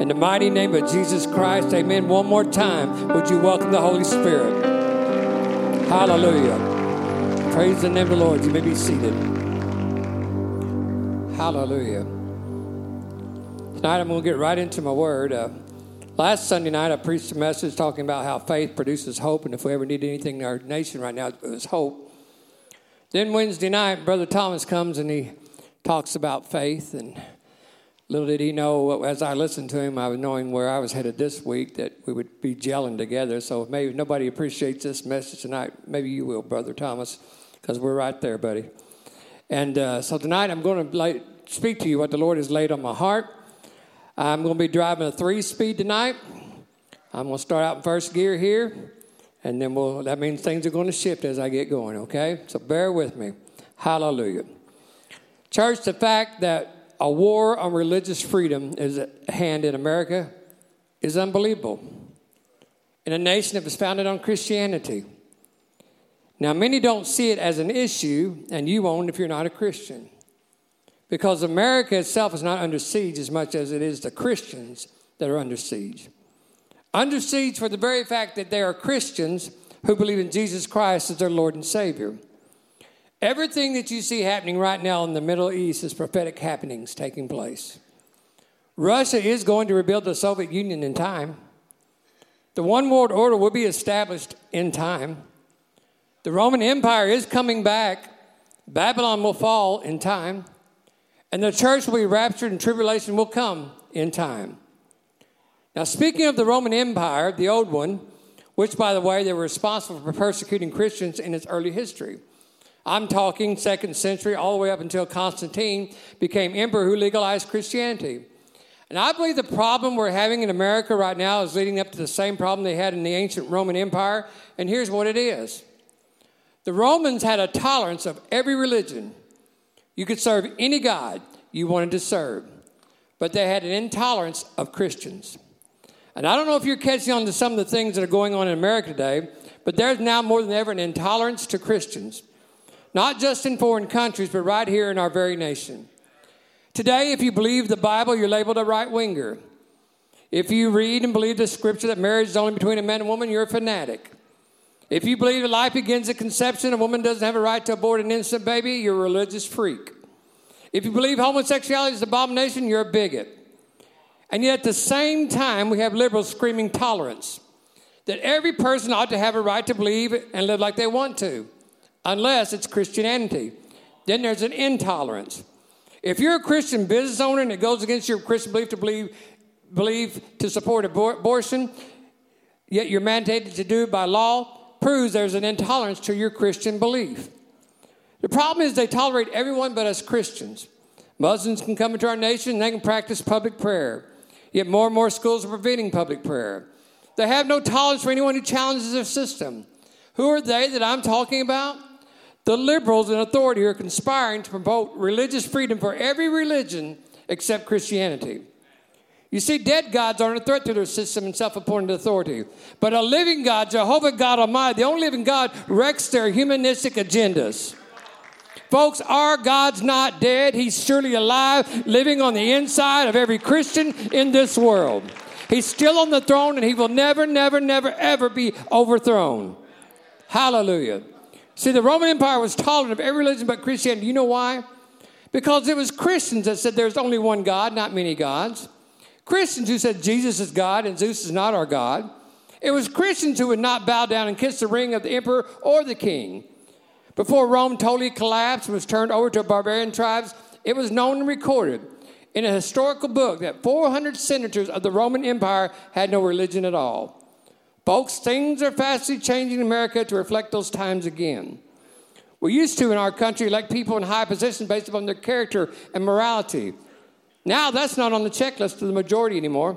In the mighty name of Jesus Christ, amen. One more time, would you welcome the Holy Spirit? Hallelujah. Praise the name of the Lord. You may be seated. Hallelujah. Tonight I'm going to get right into my word. Uh, last Sunday night I preached a message talking about how faith produces hope, and if we ever need anything in our nation right now, it's hope. Then Wednesday night, Brother Thomas comes and he talks about faith and Little did he know, as I listened to him, I was knowing where I was headed this week, that we would be gelling together. So maybe nobody appreciates this message tonight. Maybe you will, Brother Thomas, because we're right there, buddy. And uh, so tonight I'm going to like, speak to you what the Lord has laid on my heart. I'm going to be driving a three speed tonight. I'm going to start out in first gear here, and then we'll, that means things are going to shift as I get going, okay? So bear with me. Hallelujah. Church, the fact that a war on religious freedom is at hand in America is unbelievable. In a nation that was founded on Christianity. Now, many don't see it as an issue, and you won't if you're not a Christian. Because America itself is not under siege as much as it is the Christians that are under siege. Under siege for the very fact that they are Christians who believe in Jesus Christ as their Lord and Savior. Everything that you see happening right now in the Middle East is prophetic happenings taking place. Russia is going to rebuild the Soviet Union in time. The one world order will be established in time. The Roman Empire is coming back. Babylon will fall in time. And the church will be raptured and tribulation will come in time. Now, speaking of the Roman Empire, the old one, which, by the way, they were responsible for persecuting Christians in its early history. I'm talking second century all the way up until Constantine became emperor who legalized Christianity. And I believe the problem we're having in America right now is leading up to the same problem they had in the ancient Roman Empire. And here's what it is the Romans had a tolerance of every religion. You could serve any God you wanted to serve, but they had an intolerance of Christians. And I don't know if you're catching on to some of the things that are going on in America today, but there's now more than ever an intolerance to Christians not just in foreign countries, but right here in our very nation. Today, if you believe the Bible, you're labeled a right winger. If you read and believe the scripture that marriage is only between a man and woman, you're a fanatic. If you believe that life begins at conception, a woman doesn't have a right to abort an innocent baby, you're a religious freak. If you believe homosexuality is an abomination, you're a bigot. And yet at the same time, we have liberals screaming tolerance that every person ought to have a right to believe and live like they want to unless it's Christianity. Then there's an intolerance. If you're a Christian business owner and it goes against your Christian belief to believe, believe to support abor- abortion, yet you're mandated to do by law, proves there's an intolerance to your Christian belief. The problem is they tolerate everyone but us Christians. Muslims can come into our nation and they can practice public prayer. Yet more and more schools are preventing public prayer. They have no tolerance for anyone who challenges their system. Who are they that I'm talking about? The liberals in authority are conspiring to promote religious freedom for every religion except Christianity. You see, dead gods aren't a threat to their system and self appointed authority. But a living God, Jehovah God Almighty, the only living God, wrecks their humanistic agendas. Folks, our God's not dead. He's surely alive, living on the inside of every Christian in this world. He's still on the throne and he will never, never, never, ever be overthrown. Hallelujah. See, the Roman Empire was tolerant of every religion but Christianity. You know why? Because it was Christians that said there's only one God, not many gods. Christians who said Jesus is God and Zeus is not our God. It was Christians who would not bow down and kiss the ring of the emperor or the king. Before Rome totally collapsed and was turned over to barbarian tribes, it was known and recorded in a historical book that 400 senators of the Roman Empire had no religion at all. Folks, things are fastly changing in America to reflect those times again. We used to in our country elect people in high positions based upon their character and morality. Now that's not on the checklist of the majority anymore.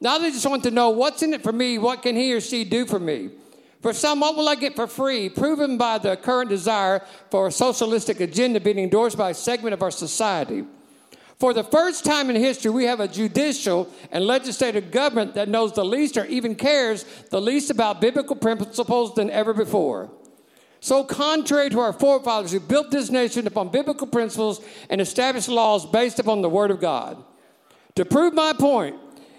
Now they just want to know what's in it for me, what can he or she do for me? For some, what will I get for free? Proven by the current desire for a socialistic agenda being endorsed by a segment of our society. For the first time in history, we have a judicial and legislative government that knows the least or even cares the least about biblical principles than ever before. So, contrary to our forefathers who built this nation upon biblical principles and established laws based upon the Word of God. To prove my point,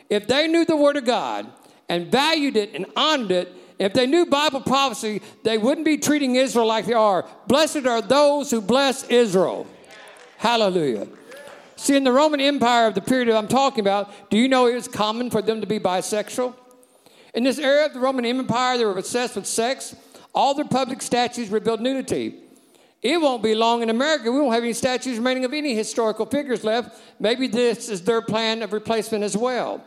if they knew the Word of God and valued it and honored it, if they knew Bible prophecy, they wouldn't be treating Israel like they are. Blessed are those who bless Israel. Hallelujah. See, in the Roman Empire of the period I'm talking about, do you know it was common for them to be bisexual? In this era of the Roman Empire, they were obsessed with sex. All their public statues revealed nudity. It won't be long in America. We won't have any statues remaining of any historical figures left. Maybe this is their plan of replacement as well.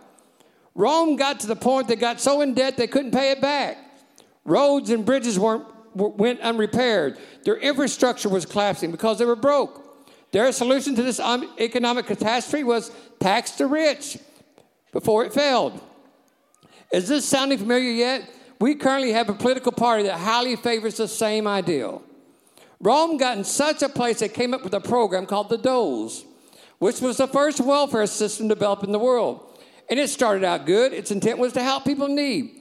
Rome got to the point they got so in debt they couldn't pay it back. Roads and bridges weren't, went unrepaired. Their infrastructure was collapsing because they were broke. Their solution to this um, economic catastrophe was tax the rich before it failed. Is this sounding familiar yet? We currently have a political party that highly favors the same ideal. Rome got in such a place they came up with a program called the Doles, which was the first welfare system developed in the world. And it started out good. Its intent was to help people in need.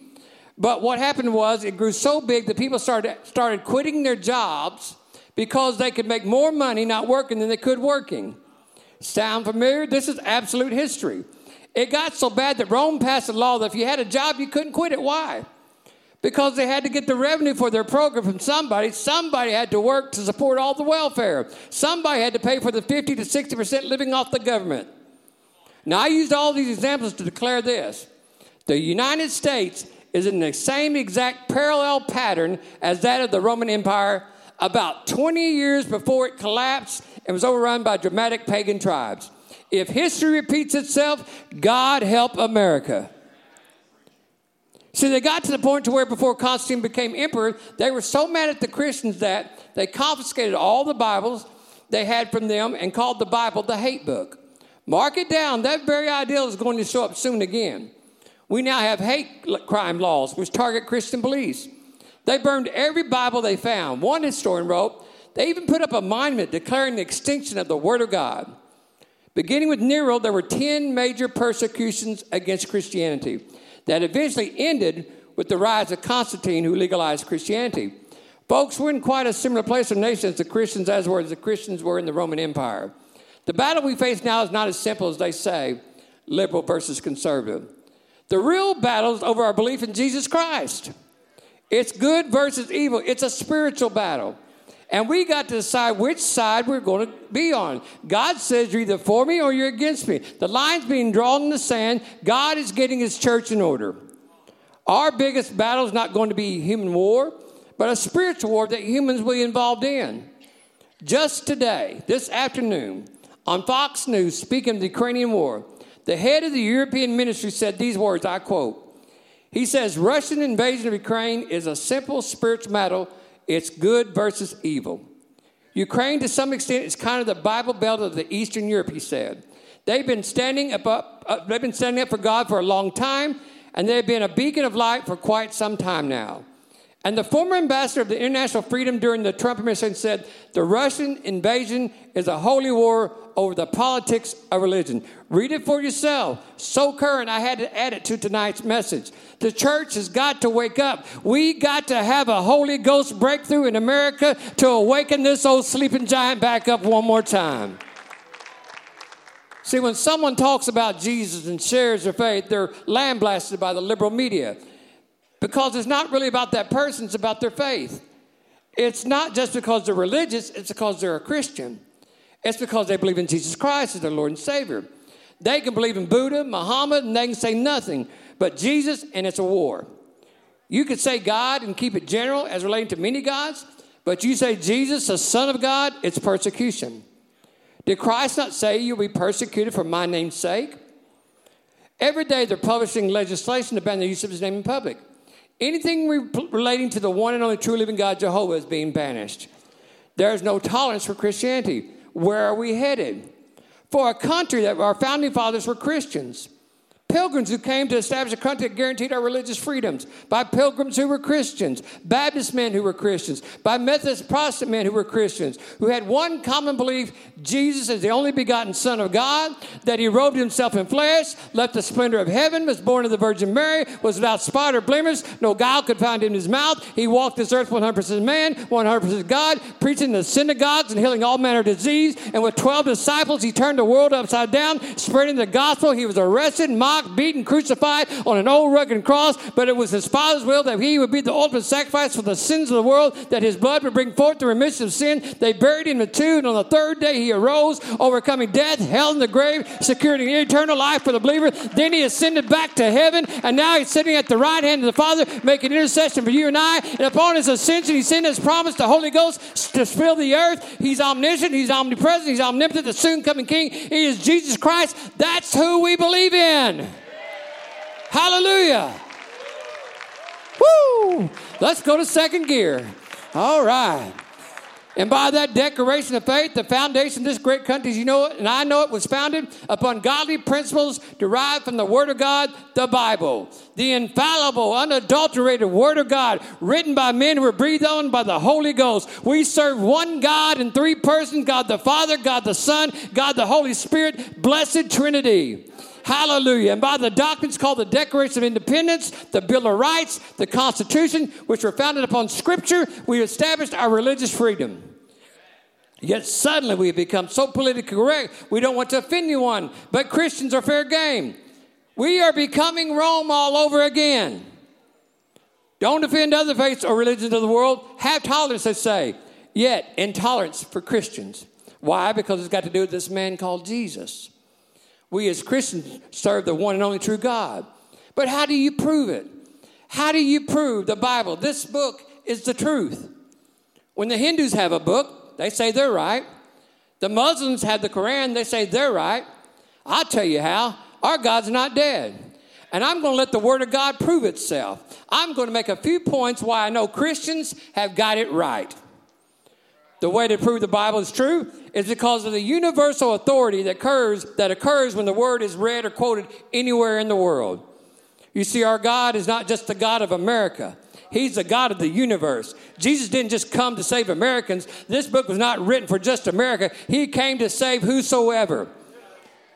But what happened was it grew so big that people started, started quitting their jobs because they could make more money not working than they could working. Sound familiar? This is absolute history. It got so bad that Rome passed a law that if you had a job, you couldn't quit it. Why? Because they had to get the revenue for their program from somebody. Somebody had to work to support all the welfare. Somebody had to pay for the 50 to 60% living off the government. Now, I used all these examples to declare this the United States is in the same exact parallel pattern as that of the Roman Empire about 20 years before it collapsed and was overrun by dramatic pagan tribes. If history repeats itself, God help America. See, they got to the point to where before Constantine became emperor, they were so mad at the Christians that they confiscated all the Bibles they had from them and called the Bible the hate book. Mark it down. That very ideal is going to show up soon again. We now have hate crime laws which target Christian beliefs. They burned every Bible they found. One historian wrote, they even put up a monument declaring the extinction of the Word of God. Beginning with Nero, there were 10 major persecutions against Christianity that eventually ended with the rise of Constantine, who legalized Christianity. Folks, we're in quite a similar place in nation as the Christians as were as the Christians were in the Roman Empire. The battle we face now is not as simple as they say, liberal versus conservative. The real battle is over our belief in Jesus Christ. It's good versus evil. It's a spiritual battle. And we got to decide which side we're going to be on. God says you're either for me or you're against me. The line's being drawn in the sand. God is getting his church in order. Our biggest battle is not going to be human war, but a spiritual war that humans will be involved in. Just today, this afternoon, on Fox News, speaking of the Ukrainian war, the head of the European ministry said these words I quote, he says, Russian invasion of Ukraine is a simple spiritual battle it's good versus evil. Ukraine, to some extent, is kind of the Bible Belt of the Eastern Europe, he said. They've been standing up, up uh, they've been standing up for God for a long time, and they've been a beacon of light for quite some time now. And the former ambassador of the International Freedom during the Trump administration said the Russian invasion is a holy war over the politics of religion. Read it for yourself. So current, I had to add it to tonight's message. The church has got to wake up. We got to have a Holy Ghost breakthrough in America to awaken this old sleeping giant back up one more time. See, when someone talks about Jesus and shares their faith, they're lambasted by the liberal media because it's not really about that person, it's about their faith. It's not just because they're religious, it's because they're a Christian. It's because they believe in Jesus Christ as their Lord and Savior. They can believe in Buddha, Muhammad, and they can say nothing but Jesus, and it's a war. You could say God and keep it general as relating to many gods, but you say Jesus, the Son of God, it's persecution. Did Christ not say you'll be persecuted for my name's sake? Every day they're publishing legislation to ban the use of his name in public. Anything re- relating to the one and only true living God, Jehovah, is being banished. There is no tolerance for Christianity. Where are we headed? For a country that our founding fathers were Christians pilgrims who came to establish a country that guaranteed our religious freedoms, by pilgrims who were Christians, Baptist men who were Christians, by Methodist Protestant men who were Christians, who had one common belief Jesus is the only begotten Son of God, that he robed himself in flesh, left the splendor of heaven, was born of the Virgin Mary, was without spot or blemish, no guile could find in his mouth. He walked this earth 100% man, 100% God, preaching in the synagogues and healing all manner of disease. And with 12 disciples, he turned the world upside down, spreading the gospel. He was arrested, mocked, mocked, beaten, crucified on an old rugged cross, but it was his Father's will that he would be the ultimate sacrifice for the sins of the world, that his blood would bring forth the remission of sin. They buried him in the tomb, and on the third day he arose, overcoming death, hell, and the grave, securing eternal life for the believer. Then he ascended back to heaven, and now he's sitting at the right hand of the Father, making intercession for you and I. And upon his ascension, he sent his promise, the Holy Ghost, to fill the earth. He's omniscient, he's omnipresent, he's omnipotent, the soon coming King. He is Jesus Christ. That's who we believe in. Hallelujah. Woo! Let's go to second gear. All right. And by that declaration of faith, the foundation of this great country, you know it, and I know it, was founded upon godly principles derived from the Word of God, the Bible. The infallible, unadulterated Word of God, written by men who were breathed on by the Holy Ghost. We serve one God in three persons God the Father, God the Son, God the Holy Spirit, blessed Trinity. Hallelujah. And by the doctrines called the Declaration of Independence, the Bill of Rights, the Constitution, which were founded upon Scripture, we established our religious freedom. Yet suddenly we become so politically correct, we don't want to offend anyone, but Christians are fair game. We are becoming Rome all over again. Don't offend other faiths or religions of the world. Have tolerance, they say. Yet, intolerance for Christians. Why? Because it's got to do with this man called Jesus. We as Christians serve the one and only true God. But how do you prove it? How do you prove the Bible? This book is the truth. When the Hindus have a book, they say they're right. The Muslims have the Quran, they say they're right. I'll tell you how. Our God's not dead. And I'm going to let the Word of God prove itself. I'm going to make a few points why I know Christians have got it right. The way to prove the Bible is true is because of the universal authority that occurs, that occurs when the word is read or quoted anywhere in the world. You see, our God is not just the God of America. He's the God of the universe. Jesus didn't just come to save Americans. This book was not written for just America. He came to save whosoever.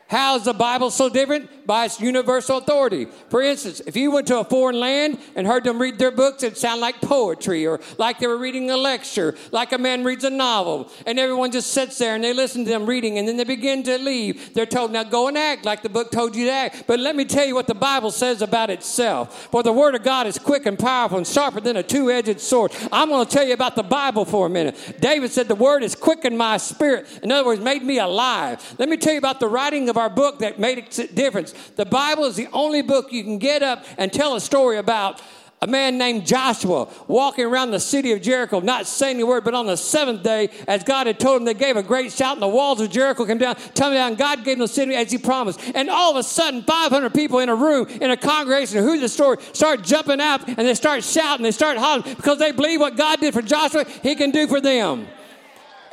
How is the Bible so different? By its universal authority. For instance, if you went to a foreign land and heard them read their books, it'd sound like poetry or like they were reading a lecture, like a man reads a novel, and everyone just sits there and they listen to them reading and then they begin to leave. They're told, now go and act like the book told you to act. But let me tell you what the Bible says about itself. For the Word of God is quick and powerful and sharper than a two edged sword. I'm going to tell you about the Bible for a minute. David said, The Word is quickened my spirit. In other words, made me alive. Let me tell you about the writing of of our book that made a difference. The Bible is the only book you can get up and tell a story about a man named Joshua walking around the city of Jericho, not saying a word, but on the seventh day, as God had told him, they gave a great shout, and the walls of Jericho came down, tumbling down. God gave them the city as He promised. And all of a sudden, 500 people in a room, in a congregation, who the story, start jumping up and they start shouting, they start hollering because they believe what God did for Joshua, He can do for them.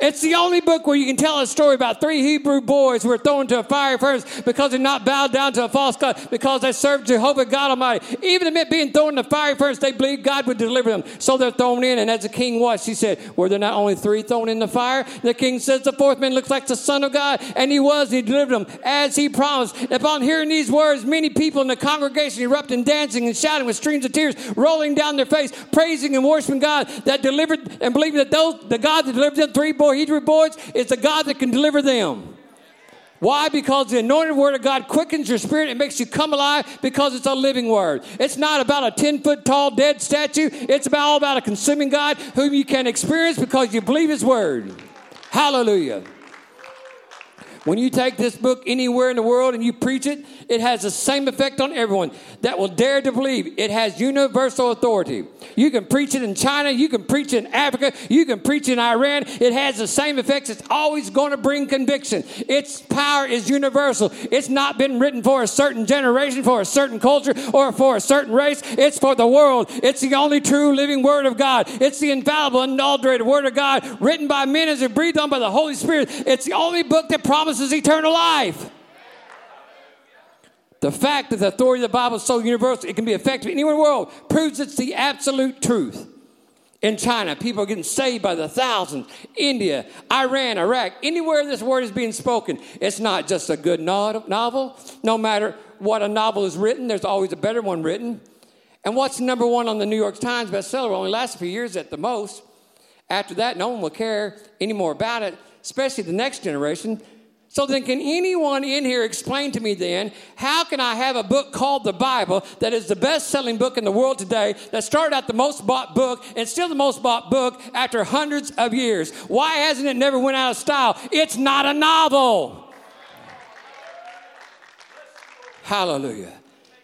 It's the only book where you can tell a story about three Hebrew boys who were thrown into a fiery furnace because they not bowed down to a false God, because they served Jehovah God Almighty. Even amid being thrown in the fiery furnace, they believed God would deliver them. So they're thrown in, and as the king watched, he said, Were there not only three thrown in the fire? The king says, The fourth man looks like the Son of God, and he was, he delivered them as he promised. Upon hearing these words, many people in the congregation erupted in dancing and shouting with streams of tears rolling down their face, praising and worshiping God that delivered and believing that those the God that delivered them three boys boy, Hebrew it's the God that can deliver them. Why? Because the anointed word of God quickens your spirit. It makes you come alive because it's a living word. It's not about a 10 foot tall dead statue. It's about all about a consuming God whom you can experience because you believe his word. Hallelujah. When you take this book anywhere in the world and you preach it, it has the same effect on everyone that will dare to believe. It has universal authority. You can preach it in China, you can preach it in Africa, you can preach it in Iran. It has the same effects. It's always going to bring conviction. Its power is universal. It's not been written for a certain generation, for a certain culture, or for a certain race. It's for the world. It's the only true living word of God. It's the infallible, unadulterated word of God written by men as it breathed on by the Holy Spirit. It's the only book that promises promises eternal life. The fact that the authority of the Bible is so universal, it can be effective anywhere in the world, proves it's the absolute truth. In China, people are getting saved by the thousands. India, Iran, Iraq, anywhere this word is being spoken, it's not just a good novel. No matter what a novel is written, there's always a better one written. And what's number one on the New York Times bestseller only lasts a few years at the most. After that, no one will care anymore about it, especially the next generation. So then, can anyone in here explain to me then, how can I have a book called the Bible that is the best selling book in the world today, that started out the most bought book and still the most bought book after hundreds of years? Why hasn't it never went out of style? It's not a novel. Hallelujah.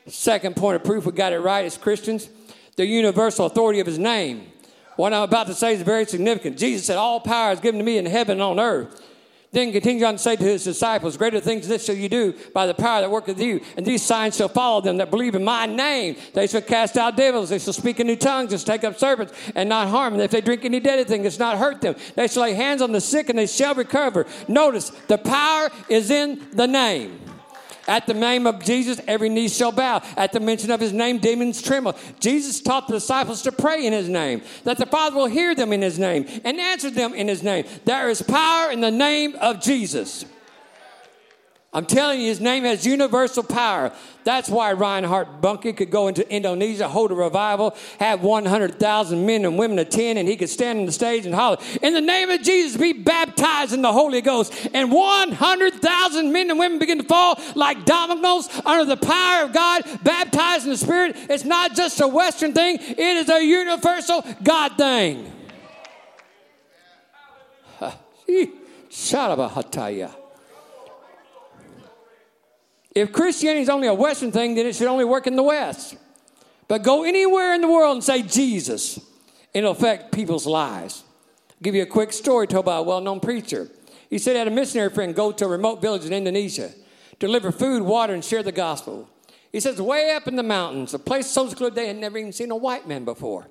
Second point of proof we got it right as Christians the universal authority of his name. What I'm about to say is very significant. Jesus said, All power is given to me in heaven and on earth. Then continued on to say to his disciples, Greater things this shall you do by the power that worketh you, and these signs shall follow them that believe in my name. They shall cast out devils, they shall speak in new tongues, and take up serpents, and not harm them. If they drink any deadly thing, it's not hurt them. They shall lay hands on the sick, and they shall recover. Notice, the power is in the name. At the name of Jesus, every knee shall bow. At the mention of his name, demons tremble. Jesus taught the disciples to pray in his name, that the Father will hear them in his name and answer them in his name. There is power in the name of Jesus. I'm telling you, his name has universal power. That's why Reinhard Bonnke could go into Indonesia, hold a revival, have 100,000 men and women attend, and he could stand on the stage and holler, In the name of Jesus, be baptized in the Holy Ghost. And 100,000 men and women begin to fall like dominoes under the power of God, baptized in the Spirit. It's not just a Western thing, it is a universal God thing. Shalabahataya. If Christianity is only a Western thing, then it should only work in the West. But go anywhere in the world and say Jesus, it'll affect people's lives. I'll give you a quick story told by a well known preacher. He said he had a missionary friend go to a remote village in Indonesia, deliver food, water, and share the gospel. He says, way up in the mountains, a place so secluded they had never even seen a white man before.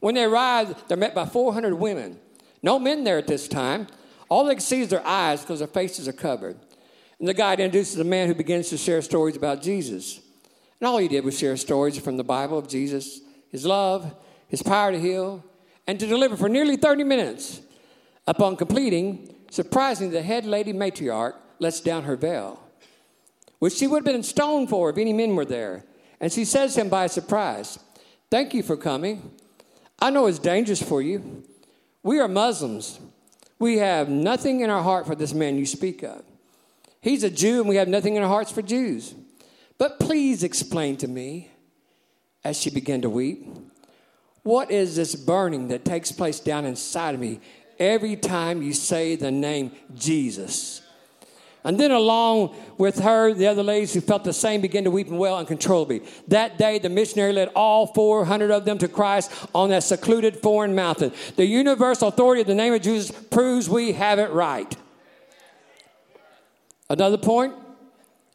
When they arrived, they're met by 400 women. No men there at this time. All they can see is their eyes because their faces are covered. And the guide introduces a man who begins to share stories about Jesus. And all he did was share stories from the Bible of Jesus, his love, his power to heal, and to deliver for nearly 30 minutes. Upon completing, surprisingly, the head lady matriarch lets down her veil, which she would have been stoned for if any men were there. And she says to him by surprise, Thank you for coming. I know it's dangerous for you. We are Muslims. We have nothing in our heart for this man you speak of. He's a Jew and we have nothing in our hearts for Jews. But please explain to me, as she began to weep, what is this burning that takes place down inside of me every time you say the name Jesus? And then, along with her, the other ladies who felt the same began to weep and wail uncontrollably. That day, the missionary led all 400 of them to Christ on that secluded foreign mountain. The universal authority of the name of Jesus proves we have it right. Another point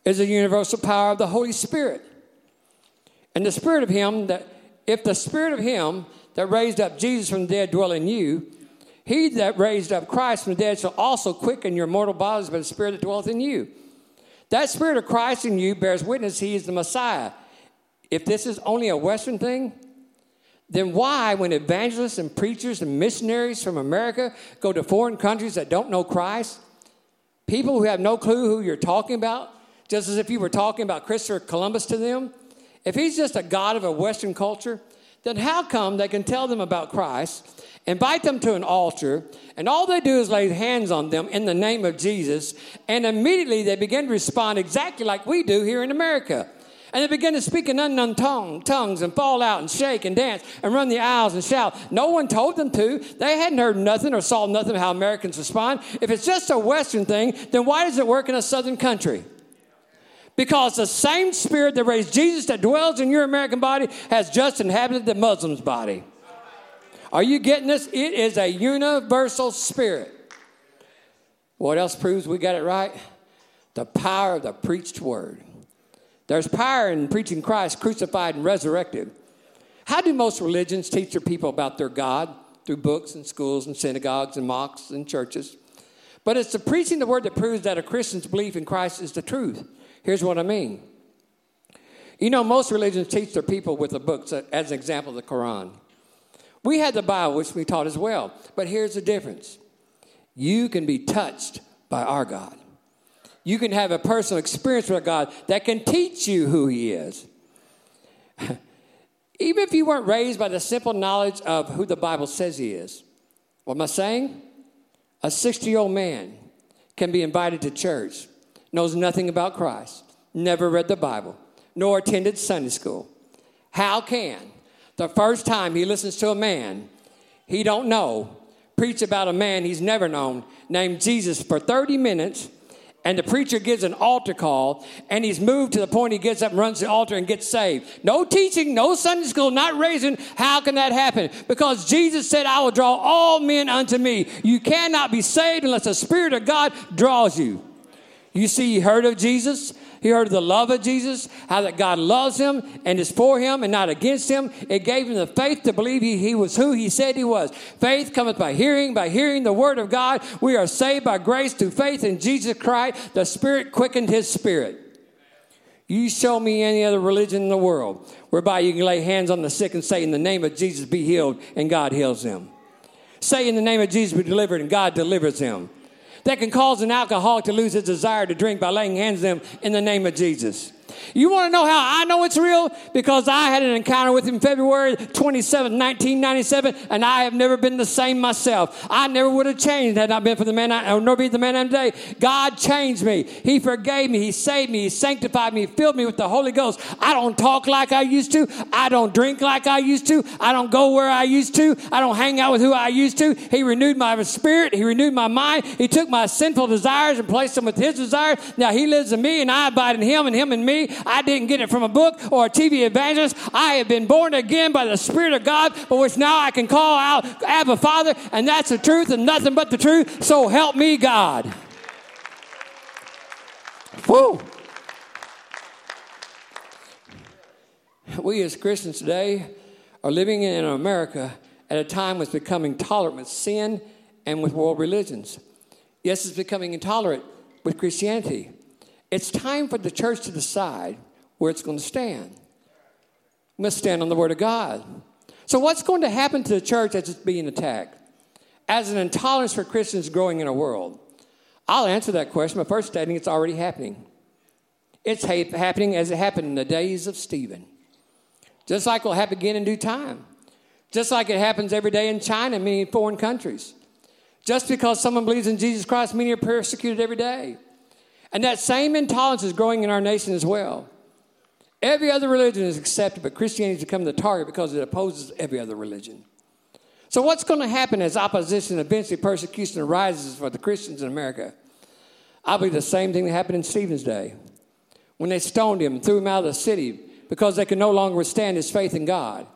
is the universal power of the Holy Spirit. And the Spirit of Him that, if the Spirit of Him that raised up Jesus from the dead dwell in you, He that raised up Christ from the dead shall also quicken your mortal bodies by the Spirit that dwelleth in you. That Spirit of Christ in you bears witness He is the Messiah. If this is only a Western thing, then why, when evangelists and preachers and missionaries from America go to foreign countries that don't know Christ, People who have no clue who you're talking about, just as if you were talking about Christopher Columbus to them, if he's just a god of a Western culture, then how come they can tell them about Christ, invite them to an altar, and all they do is lay hands on them in the name of Jesus, and immediately they begin to respond exactly like we do here in America. And they begin to speak in unknown tongue, tongues and fall out and shake and dance and run the aisles and shout. No one told them to. They hadn't heard nothing or saw nothing how Americans respond. If it's just a Western thing, then why does it work in a Southern country? Because the same spirit that raised Jesus that dwells in your American body has just inhabited the Muslim's body. Are you getting this? It is a universal spirit. What else proves we got it right? The power of the preached word. There's power in preaching Christ crucified and resurrected. How do most religions teach their people about their God? Through books and schools and synagogues and mosques and churches. But it's the preaching the word that proves that a Christian's belief in Christ is the truth. Here's what I mean. You know, most religions teach their people with the books, as an example, the Quran. We had the Bible, which we taught as well. But here's the difference you can be touched by our God you can have a personal experience with God that can teach you who He is. Even if you weren't raised by the simple knowledge of who the Bible says He is. What am I saying? A 60 year old man can be invited to church, knows nothing about Christ, never read the Bible, nor attended Sunday school. How can the first time he listens to a man he don't know preach about a man he's never known named Jesus for 30 minutes and the preacher gives an altar call, and he's moved to the point he gets up and runs the altar and gets saved. No teaching, no Sunday school, not raising. How can that happen? Because Jesus said, I will draw all men unto me. You cannot be saved unless the Spirit of God draws you. You see, you heard of Jesus. He heard of the love of Jesus, how that God loves him and is for him and not against him. It gave him the faith to believe he, he was who he said he was. Faith cometh by hearing, by hearing the word of God. We are saved by grace through faith in Jesus Christ. The Spirit quickened his spirit. You show me any other religion in the world whereby you can lay hands on the sick and say, In the name of Jesus, be healed, and God heals them. Say, In the name of Jesus, be delivered, and God delivers them that can cause an alcoholic to lose his desire to drink by laying hands on them in the name of Jesus. You want to know how I know it's real? Because I had an encounter with him February 27, 1997, and I have never been the same myself. I never would have changed had not been for the man I, nor be the man I am today. God changed me. He forgave me. He saved me. He sanctified me. He filled me with the Holy Ghost. I don't talk like I used to. I don't drink like I used to. I don't go where I used to. I don't hang out with who I used to. He renewed my spirit. He renewed my mind. He took my sinful desires and placed them with his desires. Now he lives in me and I abide in him and him in me. I didn't get it from a book or a TV evangelist. I have been born again by the Spirit of God, for which now I can call out Abba Father, and that's the truth and nothing but the truth. So help me, God. Woo! We as Christians today are living in America at a time it's becoming tolerant with sin and with world religions. Yes, it's becoming intolerant with Christianity. It's time for the church to decide where it's going to stand. We must stand on the Word of God. So, what's going to happen to the church as it's being attacked? As an intolerance for Christians growing in our world? I'll answer that question by first stating it's already happening. It's ha- happening as it happened in the days of Stephen. Just like will happen again in due time. Just like it happens every day in China and many foreign countries. Just because someone believes in Jesus Christ, many are persecuted every day. And that same intolerance is growing in our nation as well. Every other religion is accepted, but Christianity has become the target because it opposes every other religion. So, what's going to happen as opposition, eventually persecution arises for the Christians in America? I believe the same thing that happened in Stephen's day when they stoned him and threw him out of the city because they could no longer withstand his faith in God.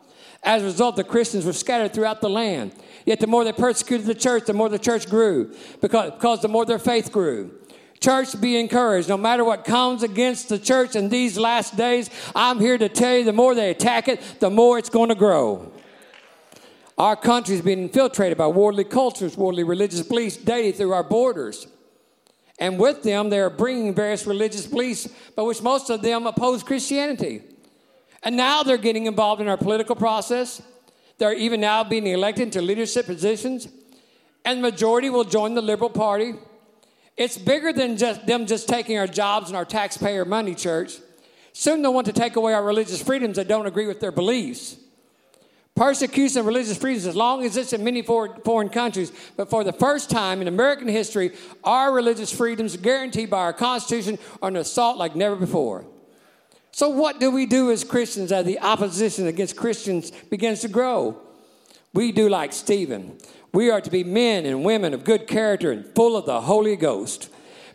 As a result, the Christians were scattered throughout the land. Yet, the more they persecuted the church, the more the church grew because, because the more their faith grew. Church, be encouraged. No matter what comes against the church in these last days, I'm here to tell you the more they attack it, the more it's going to grow. Our country is being infiltrated by worldly cultures, worldly religious beliefs daily through our borders. And with them, they are bringing various religious beliefs, but which most of them oppose Christianity. And now they're getting involved in our political process. They're even now being elected into leadership positions. And majority will join the Liberal Party it's bigger than just them just taking our jobs and our taxpayer money, church. Soon they'll want to take away our religious freedoms that don't agree with their beliefs. Persecution of religious freedoms, as long as it's in many foreign countries, but for the first time in American history, our religious freedoms guaranteed by our Constitution are an assault like never before. So, what do we do as Christians as the opposition against Christians begins to grow? We do like Stephen. We are to be men and women of good character and full of the Holy Ghost.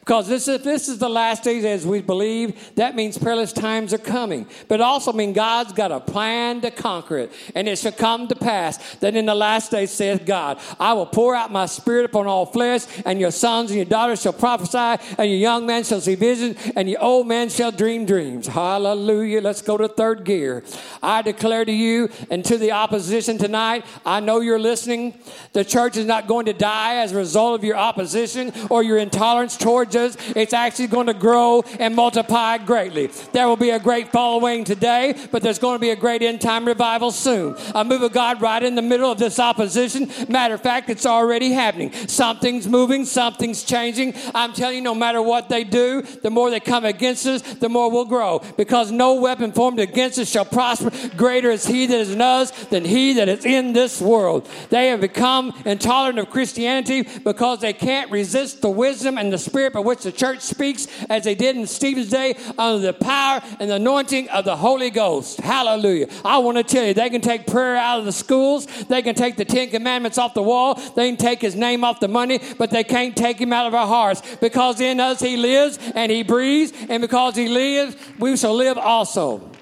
Because this, if this is the last days as we believe, that means perilous times are coming. But also mean God's got a plan to conquer it. And it shall come to pass that in the last days, saith God, I will pour out my spirit upon all flesh, and your sons and your daughters shall prophesy, and your young men shall see visions, and your old men shall dream dreams. Hallelujah. Let's go to third gear. I declare to you and to the opposition tonight, I know you're listening. The church is not going to die as a result of your opposition or your intolerance toward It's actually going to grow and multiply greatly. There will be a great following today, but there's going to be a great end time revival soon. A move of God right in the middle of this opposition. Matter of fact, it's already happening. Something's moving, something's changing. I'm telling you, no matter what they do, the more they come against us, the more we'll grow. Because no weapon formed against us shall prosper. Greater is he that is in us than he that is in this world. They have become intolerant of Christianity because they can't resist the wisdom and the spirit by which the church speaks, as they did in Stephen's day, under the power and the anointing of the Holy Ghost. Hallelujah. I want to tell you, they can take prayer out of the schools, they can take the Ten Commandments off the wall, they can take his name off the money, but they can't take him out of our hearts because in us he lives and he breathes, and because he lives, we shall live also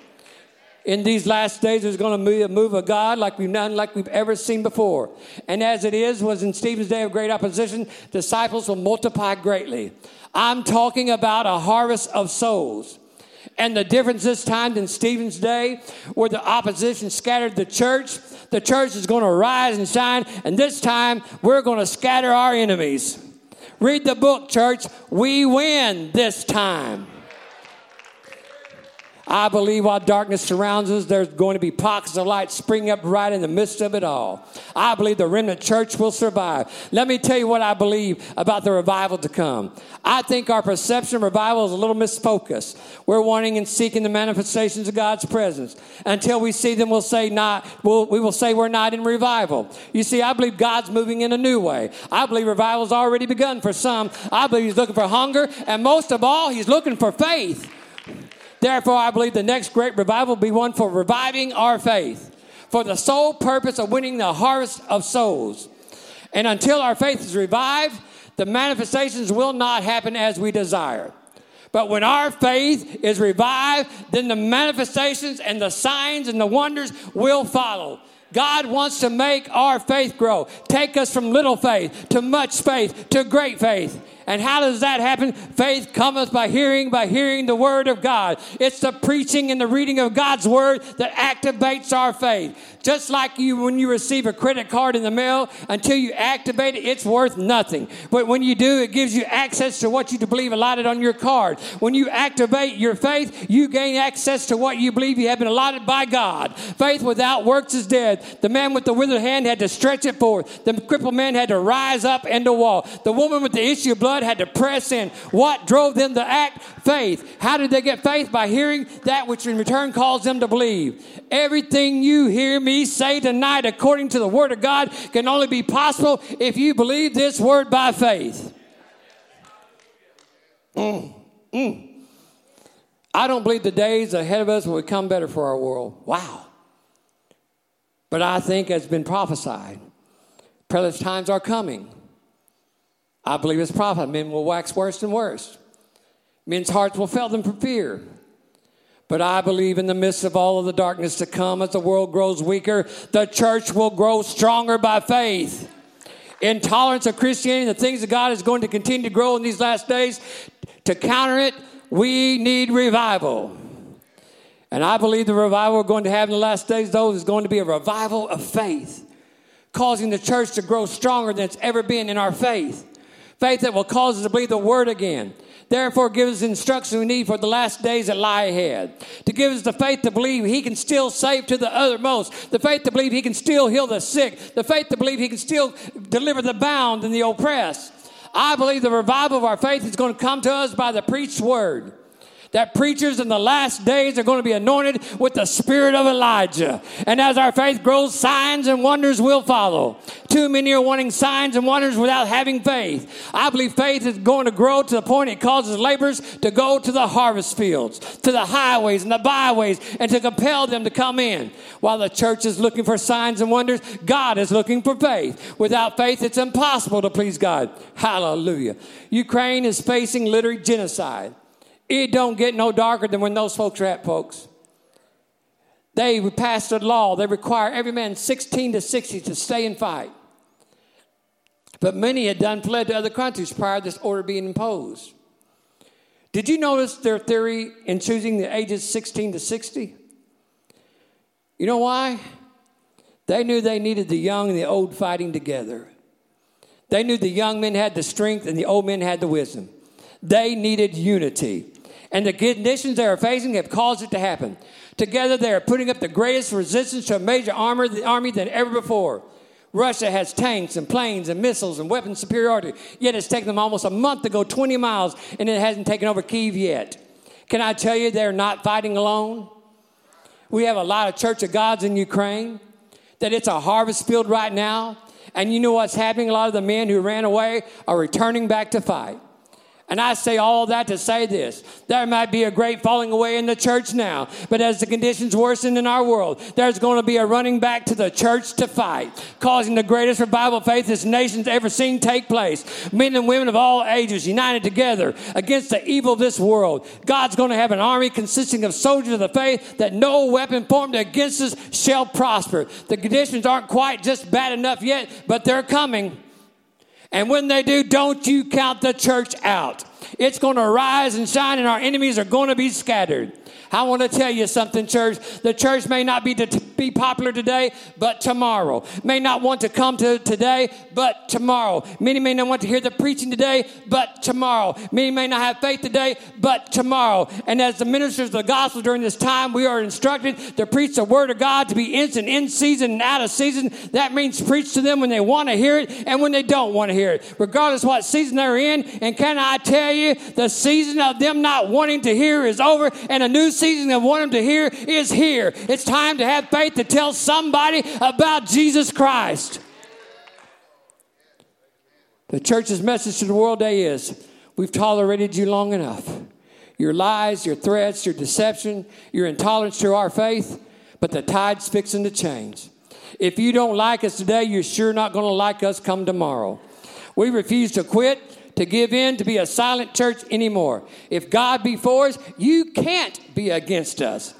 in these last days there's going to be a move of God like we've none like we've ever seen before. And as it is was in Stephen's day of great opposition, disciples will multiply greatly. I'm talking about a harvest of souls. And the difference this time than Stephen's day, where the opposition scattered the church, the church is going to rise and shine, and this time we're going to scatter our enemies. Read the book, church. We win this time. I believe while darkness surrounds us, there's going to be pockets of light spring up right in the midst of it all. I believe the remnant church will survive. Let me tell you what I believe about the revival to come. I think our perception of revival is a little misfocused. We're wanting and seeking the manifestations of God's presence. Until we see them, we'll say not, we'll, we will say we're not in revival. You see, I believe God's moving in a new way. I believe revival's already begun for some. I believe He's looking for hunger, and most of all, He's looking for faith. Therefore, I believe the next great revival will be one for reviving our faith for the sole purpose of winning the harvest of souls. And until our faith is revived, the manifestations will not happen as we desire. But when our faith is revived, then the manifestations and the signs and the wonders will follow. God wants to make our faith grow, take us from little faith to much faith to great faith. And how does that happen? Faith cometh by hearing, by hearing the word of God. It's the preaching and the reading of God's word that activates our faith. Just like you, when you receive a credit card in the mail, until you activate it, it's worth nothing. But when you do, it gives you access to what you believe allotted on your card. When you activate your faith, you gain access to what you believe you have been allotted by God. Faith without works is dead. The man with the withered hand had to stretch it forth. The crippled man had to rise up and to walk. The woman with the issue of blood had to press in. What drove them to act? Faith. How did they get faith? By hearing that which in return calls them to believe. Everything you hear me say tonight, according to the Word of God, can only be possible if you believe this Word by faith. Mm, mm. I don't believe the days ahead of us will become better for our world. Wow. But I think, as been prophesied, perilous times are coming. I believe it's prophesied. Men will wax worse and worse. Men's hearts will fail them for fear. But I believe in the midst of all of the darkness to come, as the world grows weaker, the church will grow stronger by faith. Intolerance of Christianity, the things of God is going to continue to grow in these last days. To counter it, we need revival. And I believe the revival we're going to have in the last days, though, is going to be a revival of faith, causing the church to grow stronger than it's ever been in our faith. Faith that will cause us to believe the word again. Therefore, give us the instruction we need for the last days that lie ahead. To give us the faith to believe He can still save to the uttermost. The faith to believe He can still heal the sick. The faith to believe He can still deliver the bound and the oppressed. I believe the revival of our faith is going to come to us by the preached word that preachers in the last days are going to be anointed with the spirit of Elijah. And as our faith grows, signs and wonders will follow. Too many are wanting signs and wonders without having faith. I believe faith is going to grow to the point it causes laborers to go to the harvest fields, to the highways and the byways, and to compel them to come in. While the church is looking for signs and wonders, God is looking for faith. Without faith, it's impossible to please God. Hallelujah. Ukraine is facing literary genocide. It don't get no darker than when those folks are at, folks. They passed a law. They require every man 16 to 60 to stay and fight. But many had done fled to other countries prior to this order being imposed. Did you notice their theory in choosing the ages 16 to 60? You know why? They knew they needed the young and the old fighting together. They knew the young men had the strength and the old men had the wisdom. They needed unity. And the conditions they are facing have caused it to happen. Together, they are putting up the greatest resistance to a major army than ever before. Russia has tanks and planes and missiles and weapon superiority, yet it's taken them almost a month to go 20 miles and it hasn't taken over Kiev yet. Can I tell you they're not fighting alone? We have a lot of Church of Gods in Ukraine, that it's a harvest field right now. And you know what's happening? A lot of the men who ran away are returning back to fight. And I say all that to say this. There might be a great falling away in the church now, but as the conditions worsen in our world, there's going to be a running back to the church to fight, causing the greatest revival of faith this nation's ever seen take place. Men and women of all ages united together against the evil of this world. God's going to have an army consisting of soldiers of the faith that no weapon formed against us shall prosper. The conditions aren't quite just bad enough yet, but they're coming. And when they do, don't you count the church out. It's going to rise and shine, and our enemies are going to be scattered. I want to tell you something, church. The church may not be, to be popular today, but tomorrow. May not want to come to today, but tomorrow. Many may not want to hear the preaching today, but tomorrow. Many may not have faith today, but tomorrow. And as the ministers of the gospel during this time, we are instructed to preach the word of God to be instant, in season, and out of season. That means preach to them when they want to hear it and when they don't want to hear it, regardless what season they're in. And can I tell you, the season of them not wanting to hear is over, and a new season of wanting to hear is here. It's time to have faith to tell somebody about Jesus Christ. The church's message to the world today is we've tolerated you long enough. Your lies, your threats, your deception, your intolerance to our faith, but the tide's fixing to change. If you don't like us today, you're sure not going to like us come tomorrow. We refuse to quit to give in to be a silent church anymore. If God be for us, you can't be against us.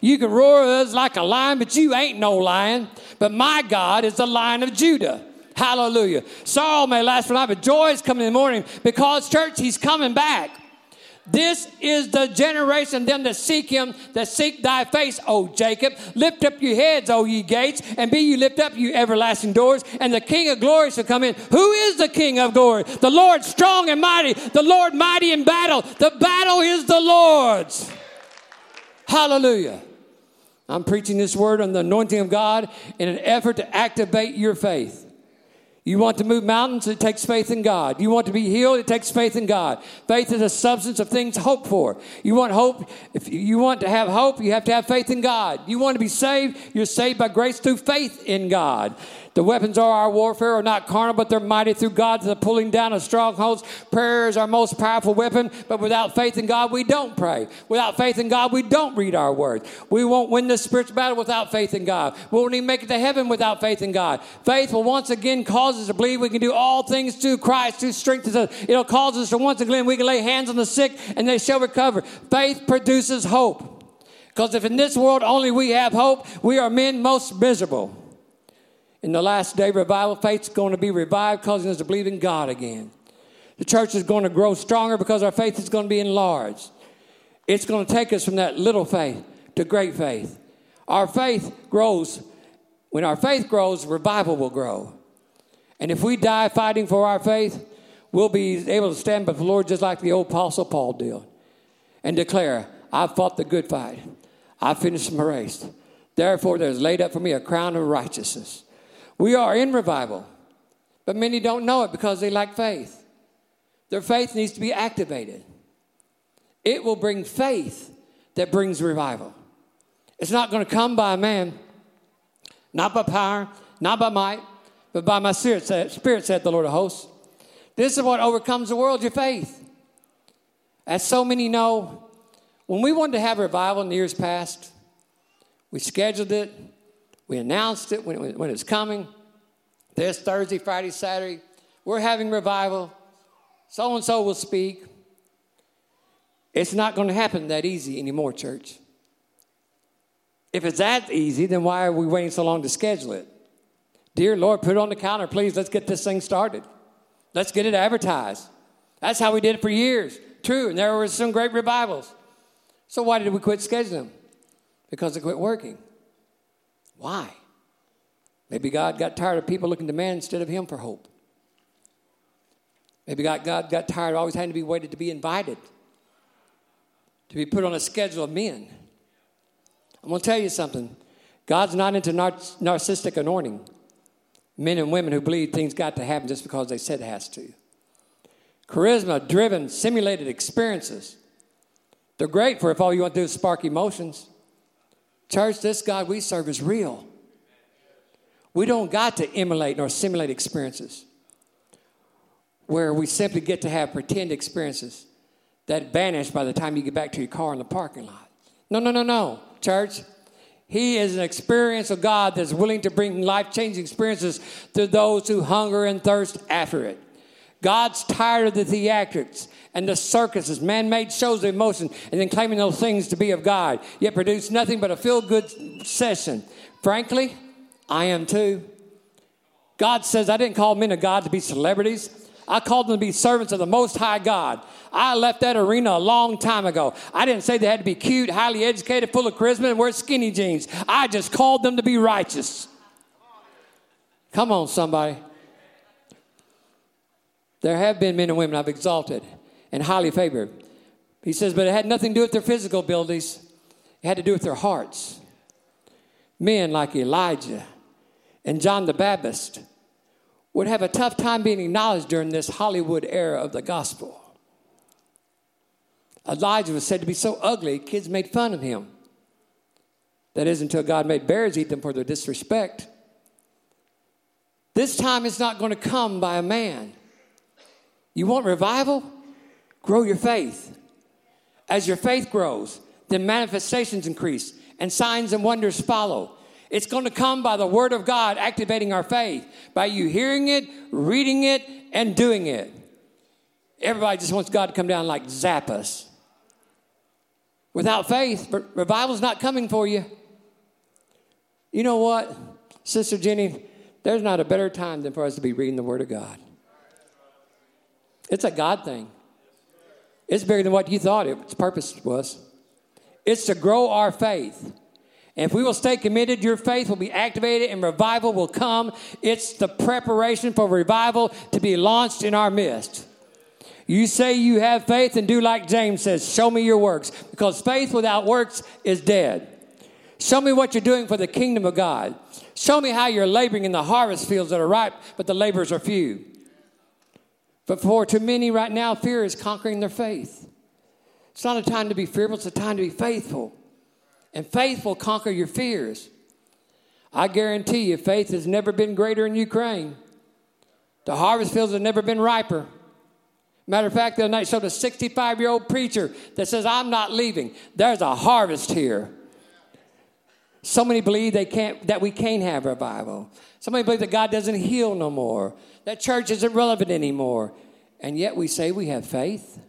You can roar at us like a lion, but you ain't no lion. But my God is the lion of Judah. Hallelujah. Sorrow may last for night, but joy is coming in the morning because, church, he's coming back. This is the generation, them that seek him, that seek thy face, O Jacob. Lift up your heads, O ye gates, and be ye lift up, you everlasting doors, and the King of glory shall come in. Who is the King of glory? The Lord strong and mighty, the Lord mighty in battle. The battle is the Lord's. Hallelujah. I'm preaching this word on the anointing of God in an effort to activate your faith. You want to move mountains? It takes faith in God. You want to be healed? It takes faith in God. Faith is a substance of things hoped for. You want hope? If you want to have hope, you have to have faith in God. You want to be saved? You're saved by grace through faith in God. The weapons of our warfare are not carnal, but they're mighty through God to the pulling down of strongholds. Prayer is our most powerful weapon, but without faith in God, we don't pray. Without faith in God, we don't read our word. We won't win this spiritual battle without faith in God. We won't even make it to heaven without faith in God. Faith will once again cause us to believe we can do all things through Christ who strengthens us. It'll cause us to once again we can lay hands on the sick and they shall recover. Faith produces hope. Because if in this world only we have hope, we are men most miserable. In the last day revival, faith's going to be revived, causing us to believe in God again. The church is going to grow stronger because our faith is going to be enlarged. It's going to take us from that little faith to great faith. Our faith grows. When our faith grows, revival will grow. And if we die fighting for our faith, we'll be able to stand before the Lord just like the old Apostle Paul did and declare, I've fought the good fight. I've finished my race. Therefore, there's laid up for me a crown of righteousness we are in revival, but many don't know it because they lack faith. Their faith needs to be activated. It will bring faith that brings revival. It's not going to come by a man, not by power, not by might, but by my spirit, said, spirit, said the Lord of hosts. This is what overcomes the world, your faith. As so many know, when we wanted to have revival in the years past, we scheduled it, we announced it when it, when it was coming. This Thursday, Friday, Saturday, we're having revival. So and so will speak. It's not going to happen that easy anymore, church. If it's that easy, then why are we waiting so long to schedule it? Dear Lord, put it on the counter, please. Let's get this thing started. Let's get it advertised. That's how we did it for years. True, and there were some great revivals. So why did we quit scheduling? Because it quit working. Why? Maybe God got tired of people looking to man instead of Him for hope. Maybe God, God got tired of always having to be waited to be invited, to be put on a schedule of men. I'm going to tell you something. God's not into nar- narcissistic anointing. Men and women who believe things got to happen just because they said it has to. Charisma driven, simulated experiences. They're great for if all you want to do is spark emotions. Church, this God we serve is real. We don't got to emulate nor simulate experiences where we simply get to have pretend experiences that vanish by the time you get back to your car in the parking lot. No, no, no, no, church. He is an experience of God that's willing to bring life changing experiences to those who hunger and thirst after it. God's tired of the theatrics and the circuses, man made shows of emotion, and then claiming those things to be of God, yet produce nothing but a feel good session. Frankly, I am too. God says, I didn't call men of God to be celebrities. I called them to be servants of the Most High God. I left that arena a long time ago. I didn't say they had to be cute, highly educated, full of charisma, and wear skinny jeans. I just called them to be righteous. Come on, somebody. There have been men and women I've exalted and highly favored. He says, but it had nothing to do with their physical abilities, it had to do with their hearts. Men like Elijah and John the Baptist would have a tough time being acknowledged during this Hollywood era of the gospel. Elijah was said to be so ugly, kids made fun of him. That is until God made bears eat them for their disrespect. This time it's not going to come by a man. You want revival? Grow your faith. As your faith grows, then manifestations increase and signs and wonders follow. It's going to come by the Word of God activating our faith, by you hearing it, reading it, and doing it. Everybody just wants God to come down like zap us. Without faith, revival's not coming for you. You know what, Sister Jenny? There's not a better time than for us to be reading the Word of God. It's a God thing. It's bigger than what you thought its purpose was. It's to grow our faith. And if we will stay committed, your faith will be activated and revival will come. It's the preparation for revival to be launched in our midst. You say you have faith and do like James says, show me your works, because faith without works is dead. Show me what you're doing for the kingdom of God. Show me how you're laboring in the harvest fields that are ripe, but the laborers are few. But for too many right now, fear is conquering their faith. It's not a time to be fearful, it's a time to be faithful and faith will conquer your fears. I guarantee you, faith has never been greater in Ukraine. The harvest fields have never been riper. Matter of fact, the other night showed a 65 year old preacher that says, I'm not leaving. There's a harvest here. So many believe they can't, that we can't have revival. So many believe that God doesn't heal no more, that church isn't relevant anymore. And yet we say we have faith.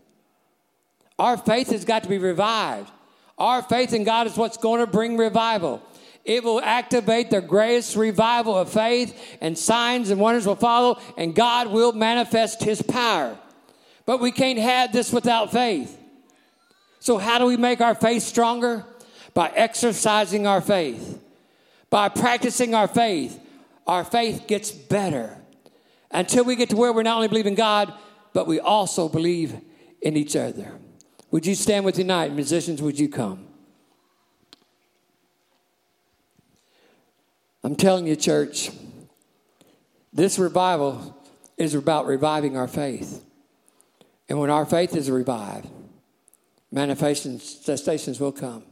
Our faith has got to be revived. Our faith in God is what's going to bring revival. It will activate the greatest revival of faith, and signs and wonders will follow, and God will manifest His power. But we can't have this without faith. So, how do we make our faith stronger? By exercising our faith, by practicing our faith. Our faith gets better until we get to where we're not only believe in God, but we also believe in each other. Would you stand with tonight? Musicians, would you come? I'm telling you, church, this revival is about reviving our faith. And when our faith is revived, manifestations will come,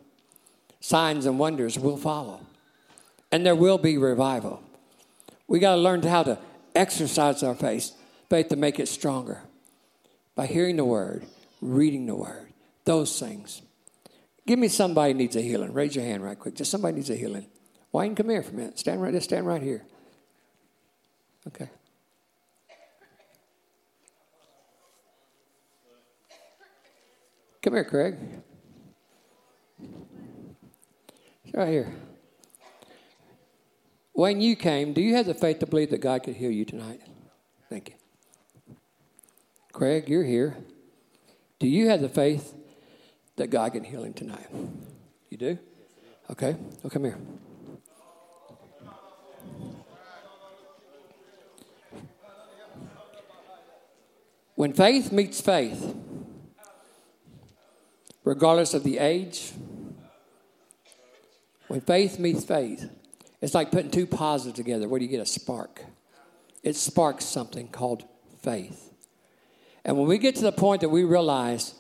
signs and wonders will follow, and there will be revival. We got to learn how to exercise our faith, faith to make it stronger by hearing the word, reading the word. Those things. Give me somebody needs a healing. Raise your hand right quick. Just somebody needs a healing. Wayne, come here for a minute. Stand right, just stand right here. Okay. Come here, Craig. Right here. When you came, do you have the faith to believe that God could heal you tonight? Thank you. Craig, you're here. Do you have the faith that God can heal him tonight. You do? Okay. Oh, come here. When faith meets faith, regardless of the age, when faith meets faith, it's like putting two positives together. Where do you get a spark? It sparks something called faith. And when we get to the point that we realize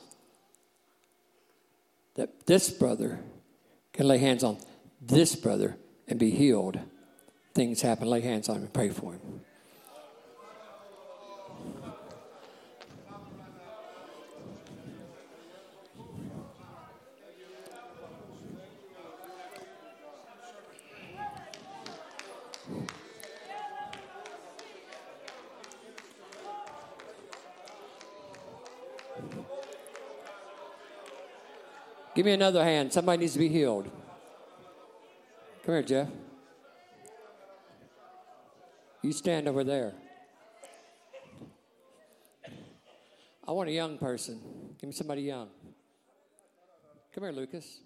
that this brother can lay hands on this brother and be healed, things happen. Lay hands on him and pray for him. Me another hand. Somebody needs to be healed. Come here, Jeff. You stand over there. I want a young person. Give me somebody young. Come here, Lucas.